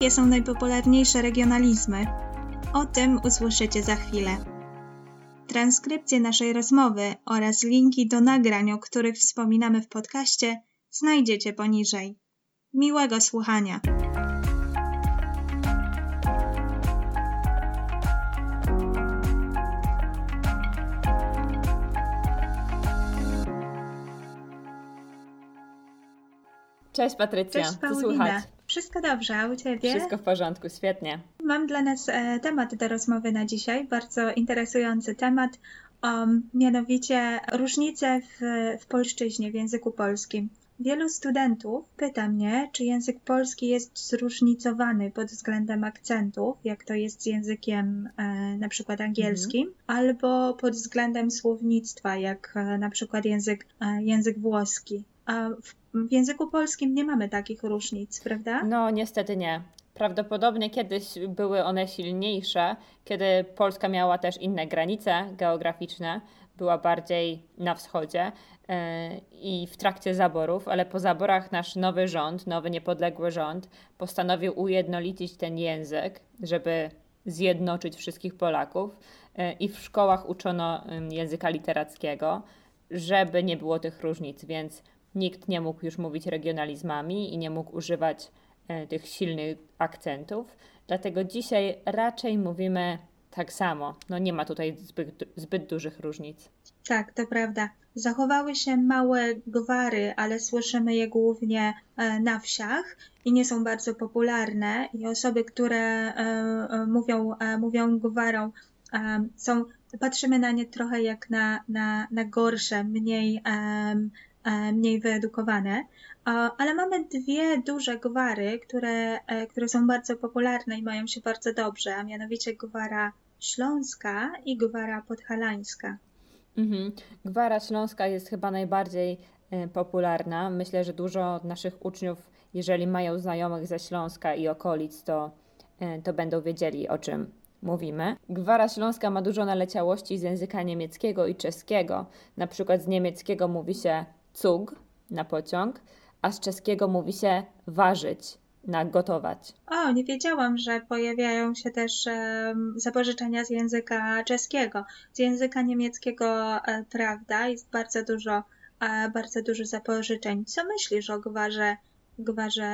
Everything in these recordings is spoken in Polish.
Jakie są najpopularniejsze regionalizmy? O tym usłyszycie za chwilę. Transkrypcję naszej rozmowy oraz linki do nagrań, o których wspominamy w podcaście, znajdziecie poniżej. Miłego słuchania. Cześć Patrycja, Cześć co słychać? Wszystko dobrze, a u Ciebie? Wszystko w porządku, świetnie. Mam dla nas e, temat do rozmowy na dzisiaj, bardzo interesujący temat, um, mianowicie różnice w, w polszczyźnie, w języku polskim. Wielu studentów pyta mnie, czy język polski jest zróżnicowany pod względem akcentów, jak to jest z językiem e, na przykład angielskim, albo pod względem słownictwa, jak e, na przykład język, e, język włoski. W, języku polskim nie mamy takich różnic, prawda? No niestety nie. Prawdopodobnie kiedyś były one silniejsze, kiedy Polska miała też inne granice geograficzne, była bardziej na wschodzie yy, i w trakcie zaborów, ale po zaborach nasz nowy rząd, nowy niepodległy rząd postanowił ujednolicić ten język, żeby zjednoczyć wszystkich Polaków yy, i w szkołach uczono języka literackiego, żeby nie było tych różnic, więc nikt nie mógł już mówić regionalizmami i nie mógł używać e, tych silnych akcentów. Dlatego dzisiaj raczej mówimy tak samo. No nie ma tutaj zbyt, zbyt dużych różnic. Tak, to prawda. Zachowały się małe gwary, ale słyszymy je głównie e, na wsiach i nie są bardzo popularne. I osoby, które e, mówią, mówią gwarą, są, patrzymy na nie trochę jak na, na, na gorsze, mniej mniej wyedukowane, ale mamy dwie duże gwary, które, e, które są bardzo popularne i mają się bardzo dobrze, a mianowicie gwara śląska i gwara podhalańska. Mhm. Gwara śląska jest chyba najbardziej e, popularna. Myślę, że dużo naszych uczniów, jeżeli mają znajomych ze Śląska i okolic, to, to będą wiedzieli o czym mówimy. Gwara śląska ma dużo naleciałości z języka niemieckiego i czeskiego. Na przykład z niemieckiego mówi się cug na pociąg, a z czeskiego mówi się ważyć, na gotować. O, nie wiedziałam, że pojawiają się też um, zapożyczenia z języka czeskiego. Z języka niemieckiego, e, prawda, jest bardzo dużo, e, bardzo dużo zapożyczeń. Co myślisz o gwarze, gwarze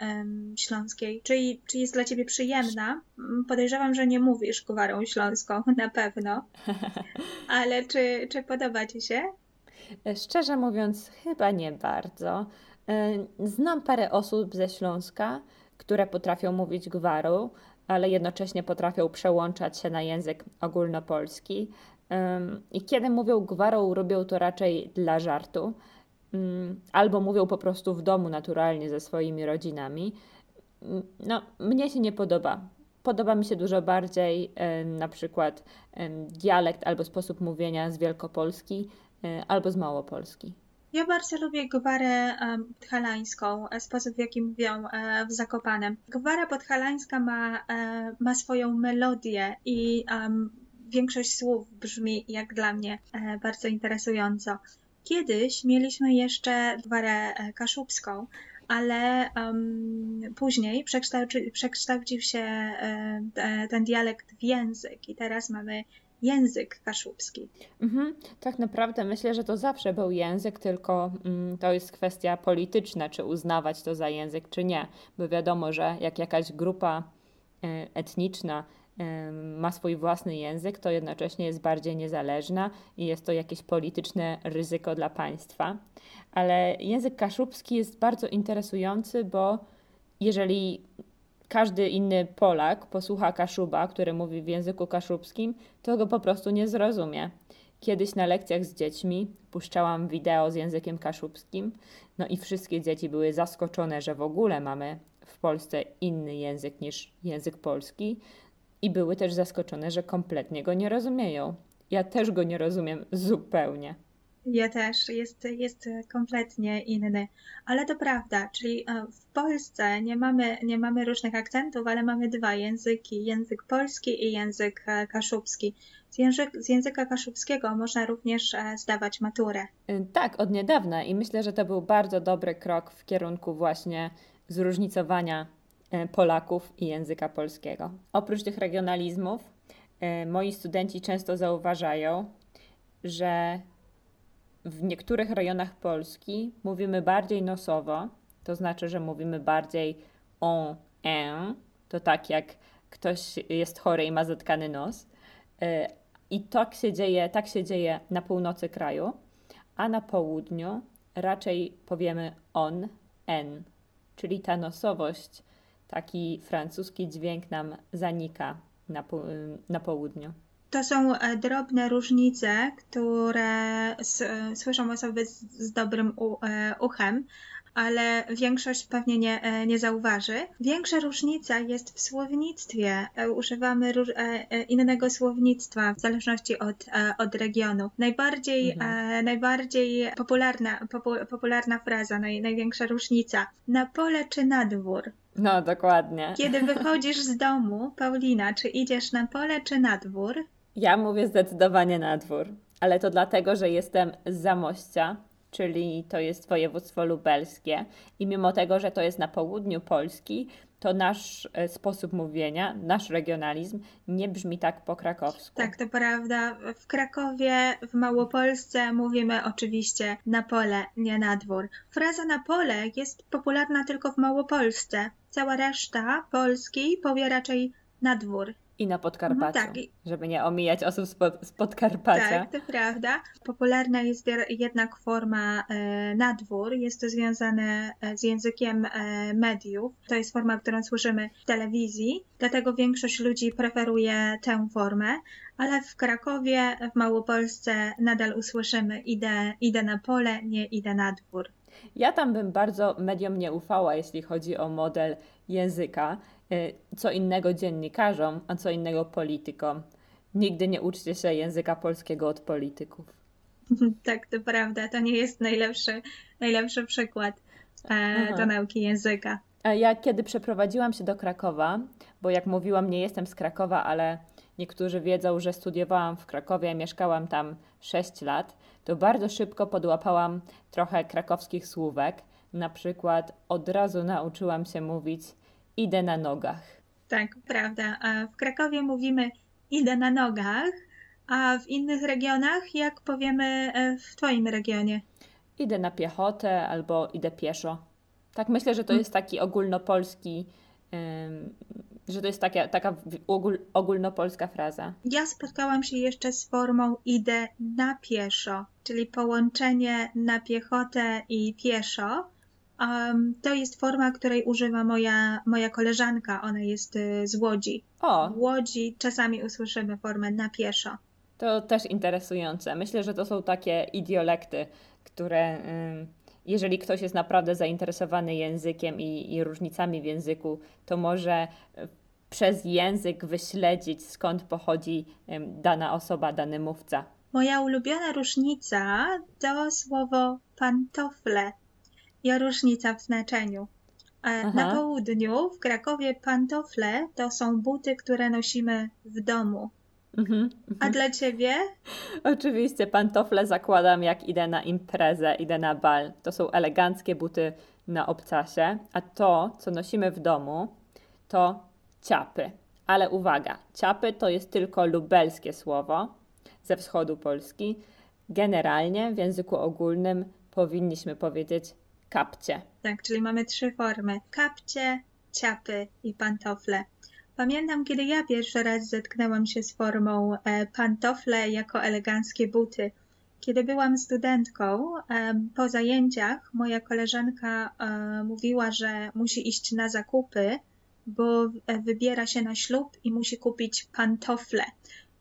um, śląskiej? Czy, czy jest dla ciebie przyjemna? Podejrzewam, że nie mówisz gwarą śląską, na pewno. Ale czy, czy podoba ci się? E, szczerze mówiąc, chyba nie bardzo. E, znam parę osób ze Śląska, które potrafią mówić gwarą, ale jednocześnie potrafią przełączać się na język ogólnopolski. I kiedy mówią gwarą, robią to raczej dla żartu, mm, albo mówią po prostu w domu naturalnie ze swoimi rodzinami. Mm, no, mnie się nie podoba. Podoba mi się dużo bardziej na przykład dialekt albo sposób mówienia z Wielkopolski, E, albo z Małopolski. Ja bardzo lubię gwarę podhalańską, e, sposób w jaki mówią e, w Zakopanem. Gwara podhalańska ma, ma swoją melodię i um, większość słów brzmi jak dla mnie bardzo interesująco. Kiedyś mieliśmy jeszcze gwarę kaszubską, ale um, później przekształci, przekształcił się ten dialekt w język i teraz mamy język kaszubski. Mhm, tak naprawdę myślę, że to zawsze był język, tylko mm, to jest kwestia polityczna, czy uznawać to za język, czy nie. Bo wiadomo, że jak jakaś grupa y, etniczna y, ma swój własny język, to jednocześnie jest bardziej niezależna i jest to jakieś polityczne ryzyko dla państwa. Ale język kaszubski jest bardzo interesujący, bo jeżeli każdy inny Polak posłucha Kaszuba, który mówi w języku kaszubskim, to go po prostu nie zrozumie. Kiedyś na lekcjach z dziećmi puszczałam wideo z językiem kaszubskim, no i wszystkie dzieci były zaskoczone, że w ogóle mamy w Polsce inny język niż język polski i były też zaskoczone, że kompletnie go nie rozumieją. Ja też go nie rozumiem zupełnie. Ja też, jest, jest kompletnie inny. Ale to prawda, czyli e, w Polsce nie mamy, nie mamy różnych akcentów, ale mamy dwa języki, język polski i język e, kaszubski. Z, język, z języka kaszubskiego można również e, zdawać maturę. Tak, od niedawna i myślę, że to był bardzo dobry krok w kierunku właśnie zróżnicowania Polaków i języka polskiego. Oprócz tych regionalizmów, moi studenci często zauważają, że w niektórych rejonach Polski mówimy bardziej nosowo, to znaczy, że mówimy bardziej on, en, to tak jak ktoś jest chory i ma zatkany nos. E, I tak się dzieje, tak się dzieje na północy kraju, a na południu raczej powiemy on, en, czyli ta nosowość, taki francuski dźwięk nam zanika na, na południu. To są e, drobne różnice, które słyszą osoby z, z dobrym e, uchem, ale większość pewnie nie, e, nie zauważy. Większa różnica jest w słownictwie. Używamy innego słownictwa w zależności od, od regionu. Najbardziej, mhm. najbardziej popularna, popularna fraza, naj, największa różnica. Na pole czy na dwór? No, dokładnie. Kiedy wychodzisz z domu, Paulina, czy idziesz na pole czy na dwór? Ja mówię zdecydowanie na dwór, ale to dlatego, że jestem z Zamościa, czyli to jest województwo lubelskie i mimo tego, że to jest na południu Polski, to nasz e, sposób mówienia, nasz regionalizm nie brzmi tak po krakowsku. Tak, to prawda. W Krakowie, w Małopolsce mówimy oczywiście na pole, nie na dwór. Fraza na pole jest popularna tylko w Małopolsce. Cała reszta Polski powie raczej na dwór. I na Podkarpaciu, no tak. żeby nie omijać osób z, pod, z Podkarpacia. Tak, to prawda. Popularna jest jednak forma e, nadwór. Jest to związane e, z językiem e, mediów. To jest forma, którą słyszymy w telewizji, dlatego większość ludzi preferuje tę formę, ale w Krakowie, w Małopolsce nadal usłyszymy idę, idę na pole, nie idę na dwór. Ja tam bym bardzo mediom nie ufała, jeśli chodzi o model języka. Y, co innego dziennikarzom, a co innego politykom. Nigdy nie uczcie się języka polskiego od polityków. Tak, to prawda. To nie jest najlepszy, najlepszy przykład e, do nauki języka. A ja kiedy przeprowadziłam się do Krakowa, bo jak mówiłam, nie jestem z Krakowa, ale niektórzy wiedzą, że studiowałam w Krakowie, mieszkałam tam 6 lat, to bardzo szybko podłapałam trochę krakowskich słówek. Na przykład od razu nauczyłam się mówić idę na nogach. Tak, prawda. W Krakowie mówimy idę na nogach, a w innych regionach, jak powiemy e, w Twoim regionie? Idę na piechotę albo idę pieszo. Tak myślę, że to jest taki ogólnopolski, że to jest taka, taka ogól, ogólnopolska fraza. Ja spotkałam się jeszcze z formą idę na pieszo, czyli połączenie na piechotę i pieszo Um, to jest forma, której używa moja, moja koleżanka. Ona jest y, z Łodzi. O. W Łodzi czasami usłyszymy formę na pieszo. To też interesujące. Myślę, że to są takie idiolekty, które jeżeli ktoś jest naprawdę zainteresowany językiem i, i różnicami w języku, to może y, przez język wyśledzić, skąd pochodzi dana osoba, dany mówca. Moja ulubiona różnica to słowo pantofle różnica w znaczeniu. Aha. Na południu, w Krakowie, pantofle to są buty, które nosimy w domu. Mhm, mhm. A dla ciebie? Oczywiście, pantofle zakładam, jak idę na imprezę, idę na bal. To są eleganckie buty na obcasie, a to, co nosimy w domu, to ciapy. Ale uwaga, ciapy to jest tylko lubelskie słowo ze wschodu Polski. Generalnie w języku ogólnym powinniśmy powiedzieć kapcie. Tak, czyli mamy trzy formy: kapcie, ciapy i pantofle. Pamiętam, kiedy ja pierwszy raz zetknęłam się z formą e, pantofle jako eleganckie buty. Kiedy byłam studentką, e, po zajęciach moja koleżanka e, mówiła, że musi iść na zakupy, bo wybiera się na ślub i musi kupić pantofle.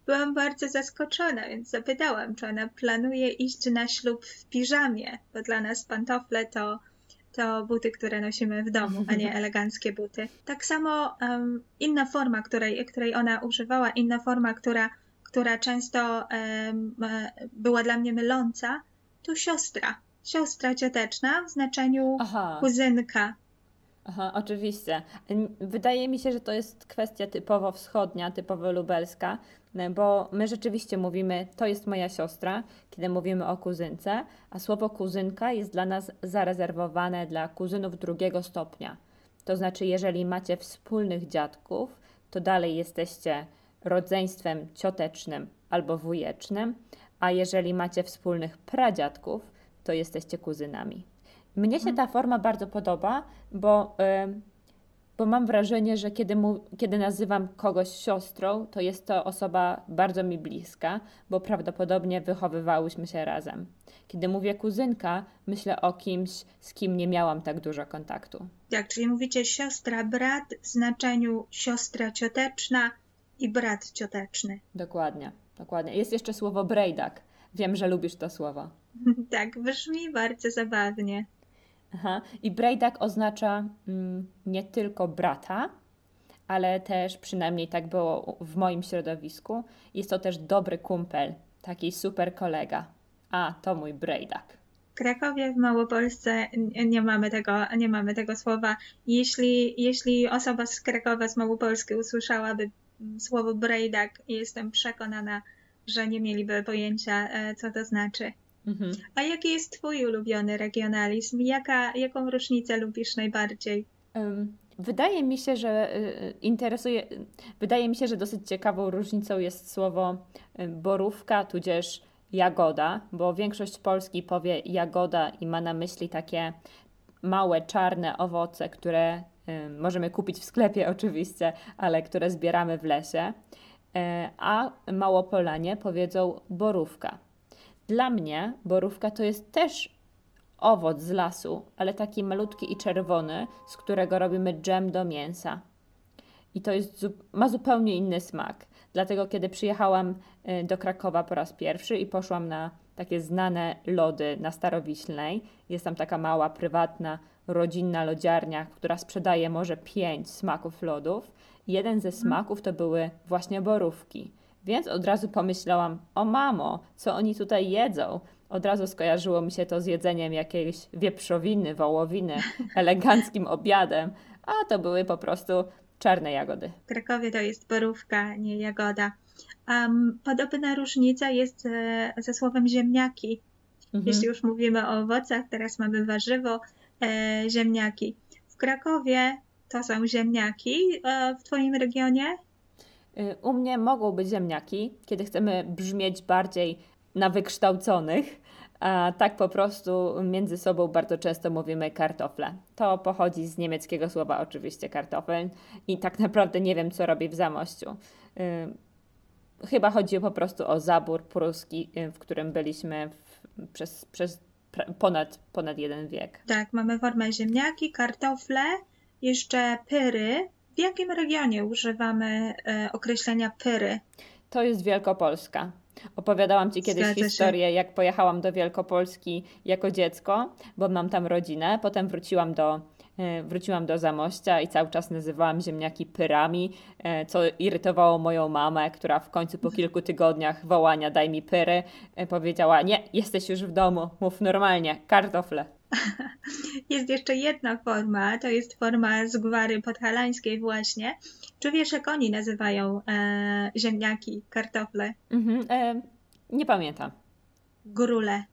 Byłam bardzo zaskoczona, więc zapytałam, czy ona planuje iść na ślub w piżamie, bo dla nas pantofle to, to buty, które nosimy w domu, a nie eleganckie buty. Tak samo um, inna forma, której, której ona używała, inna forma, która, która często um, była dla mnie myląca, to siostra. Siostra cioteczna w znaczeniu Aha. kuzynka. Aha, oczywiście. Wydaje mi się, że to jest kwestia typowo wschodnia, typowo lubelska, no, bo my rzeczywiście mówimy, to jest moja siostra, kiedy mówimy o kuzynce, a słowo kuzynka jest dla nas zarezerwowane dla kuzynów drugiego stopnia. To znaczy, jeżeli macie wspólnych dziadków, to dalej jesteście rodzeństwem ciotecznym albo wujecznym, a jeżeli macie wspólnych pradziadków, to jesteście kuzynami. Mnie się ta forma bardzo podoba, bo, bo mam wrażenie, że kiedy, mu, kiedy nazywam kogoś siostrą, to jest to osoba bardzo mi bliska, bo prawdopodobnie wychowywałyśmy się razem. Kiedy mówię kuzynka, myślę o kimś, z kim nie miałam tak dużo kontaktu. Tak, czyli mówicie siostra, brat w znaczeniu siostra cioteczna i brat cioteczny. Dokładnie, dokładnie. Jest jeszcze słowo brejdak. Wiem, że lubisz to słowo. tak, brzmi bardzo zabawnie. Aha. I brejdak oznacza mm, nie tylko brata, ale też przynajmniej tak było w moim środowisku. Jest to też dobry kumpel, taki super kolega. A, to mój brejdak. W Krakowie, w Małopolsce nie mamy tego, nie mamy tego słowa. Jeśli, jeśli osoba z Krakowa, z Małopolski usłyszałaby słowo brejdak, jestem przekonana, że nie mieliby pojęcia, e, co to znaczy. Mhm. A jaki jest Twój ulubiony regionalizm? Jaka, jaką różnicę lubisz najbardziej? Wydaje mi się, że y, interesuje, wydaje mi się, że dosyć ciekawą różnicą jest słowo y, borówka, tudzież jagoda, bo większość Polski powie jagoda i ma na myśli takie małe, czarne owoce, które y, możemy kupić w sklepie oczywiście, ale które zbieramy w lesie. A Małopolanie powiedzą borówka. Dla mnie borówka to jest też owoc z lasu, ale taki malutki i czerwony, z którego robimy dżem do mięsa. I to jest, ma zupełnie inny smak. Dlatego, kiedy przyjechałam y, do Krakowa po raz pierwszy i poszłam na takie znane lody na Starowiślnej, jest tam taka mała, prywatna, rodzinna lodziarnia, która sprzedaje może pięć smaków lodów. Jeden ze smaków to były właśnie borówki. Więc od razu pomyślałam, o mamo, co oni tutaj jedzą? Od razu skojarzyło mi się to z jedzeniem jakiejś wieprzowiny, wołowiny, eleganckim obiadem, a to były po prostu czarne jagody. W Krakowie to jest borówka, nie jagoda. Um, podobna różnica jest ze, ze słowem ziemniaki. Mhm. Jeśli już mówimy o owocach, teraz mamy warzywo, e, ziemniaki. W Krakowie to są ziemniaki, e, w Twoim regionie? Y, u mnie mogą być ziemniaki, kiedy chcemy brzmieć bardziej na wykształconych, a tak po prostu między sobą bardzo często mówimy kartofle. To pochodzi z niemieckiego słowa oczywiście kartofel i tak naprawdę nie wiem, co robi w Zamościu. Y, chyba chodzi po prostu o zabór pruski, y, w którym byliśmy w, przez, przez ponad, ponad jeden wiek. Tak, mamy formę ziemniaki, kartofle, jeszcze pyry, w jakim regionie używamy e, określenia pyry? To jest Wielkopolska. Opowiadałam Ci kiedyś Zgadza historię, się. jak pojechałam do Wielkopolski jako dziecko, bo mam tam rodzinę. Potem wróciłam do, e, wróciłam do Zamościa i cały czas nazywałam ziemniaki pyrami, e, co irytowało moją mamę, która w końcu po kilku tygodniach wołania daj mi pyry, powiedziała nie, jesteś już w domu, mów normalnie, kartofle. Jest jeszcze jedna forma, to jest forma z gwary podhalańskiej właśnie. Czy wiesz, jak oni nazywają e, ziemniaki, kartofle? Mhm, e, nie pamiętam. Grule.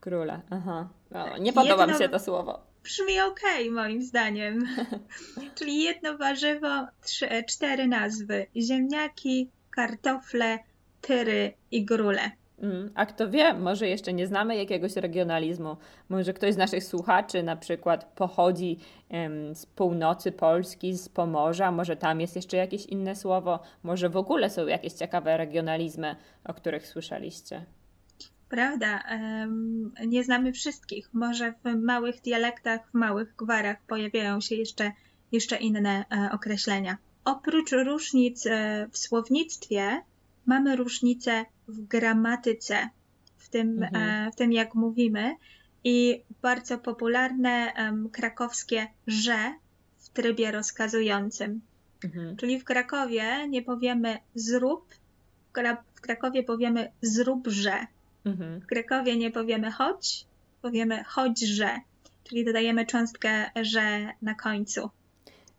Grule, aha. No, nie podoba mi się to słowo. Brzmi okej, okay, moim zdaniem. Czyli jedno warzywo, trzy, e, cztery nazwy. Ziemniaki, kartofle, pyry i grule. Mm, a kto wie, może jeszcze nie znamy jakiegoś regionalizmu. Może ktoś z naszych słuchaczy na przykład pochodzi z północy Polski, z Pomorza, może tam jest jeszcze jakieś inne słowo, może w ogóle są jakieś ciekawe regionalizmy, o których słyszeliście. Prawda, nie znamy wszystkich. Może w małych dialektach, w małych gwarach pojawiają się jeszcze, jeszcze inne e, określenia. Oprócz różnic e, w słownictwie, mamy różnice w gramatyce, w tym, mhm. E, w tym jak mówimy i bardzo popularne krakowskie że w trybie rozkazującym. Mhm. Czyli w Krakowie nie powiemy zrób, w Krakowie powiemy zróbże. Mhm. W Krakowie nie powiemy chodź, powiemy chodźże, czyli dodajemy cząstkę że na końcu.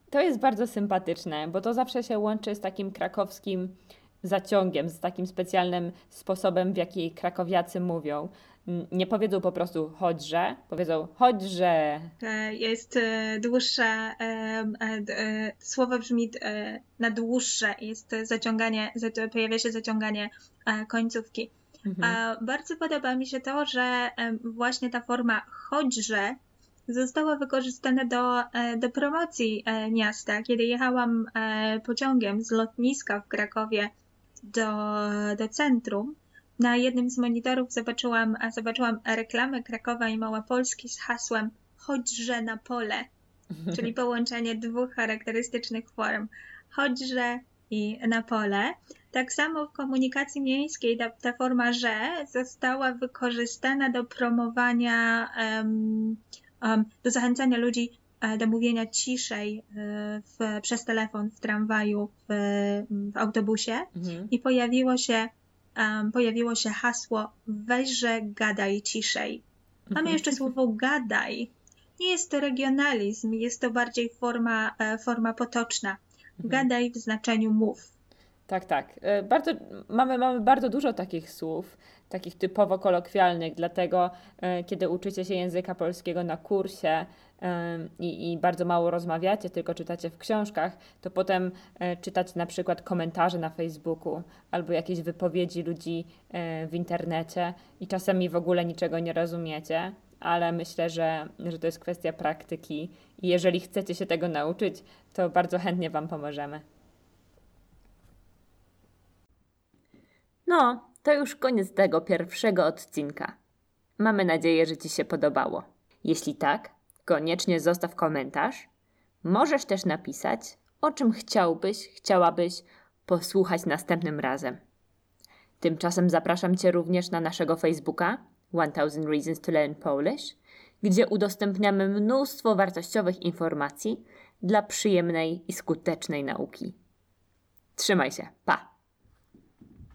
To jest bardzo sympatyczne, bo to zawsze się łączy z takim krakowskim zaciągiem, z takim specjalnym sposobem, w jaki krakowiacy mówią. nie powiedzą po prostu chodźże, powiedzą chodźże. Jest dłuższe, słowo brzmi na dłuższe, jest zaciąganie, pojawia się zaciąganie końcówki. Mhm. Bardzo podoba mi się to, że właśnie ta forma chodźże została wykorzystana do, e, do promocji e, miasta. Kiedy jechałam e, pociągiem z lotniska w Krakowie do, do centrum, na jednym z monitorów zobaczyłam, zobaczyłam reklamę Krakowa i Małopolski z hasłem chodźże na pole, czyli połączenie dwóch charakterystycznych form chodźże i na pole. Tak samo w komunikacji miejskiej ta, ta forma że została wykorzystana do promowania um, um, do zachęcania ludzi do mówienia ciszej e, w, przez telefon w tramwaju, w, w autobusie mhm. i pojawiło się, um, pojawiło się hasło weźże gadaj ciszej. Mamy mhm. jeszcze słowo gadaj. Nie jest to regionalizm, jest to bardziej forma, e, forma potoczna. Mhm. Gadaj w znaczeniu mów. Tak, tak. Bardzo, mamy, mamy bardzo dużo takich słów takich typowo kolokwialnych, dlatego e, kiedy uczycie się języka polskiego na kursie i, i, bardzo mało rozmawiacie, tylko czytacie w książkach, to potem e, czytacie na przykład komentarze na Facebooku albo jakieś wypowiedzi ludzi e, w internecie i czasami w ogóle niczego nie rozumiecie, ale myślę, że, że to jest kwestia praktyki i jeżeli chcecie się tego nauczyć, to bardzo chętnie Wam pomożemy. No, to już koniec tego pierwszego odcinka. Mamy nadzieję, że Ci się podobało. Jeśli tak, koniecznie zostaw komentarz. Możesz też napisać, o czym chciałbyś, chciałabyś posłuchać następnym razem. Tymczasem zapraszam Cię również na naszego Facebooka 1000 Reasons to Learn Polish, gdzie udostępniamy mnóstwo wartościowych informacji dla przyjemnej i skutecznej nauki. Trzymaj się, pa!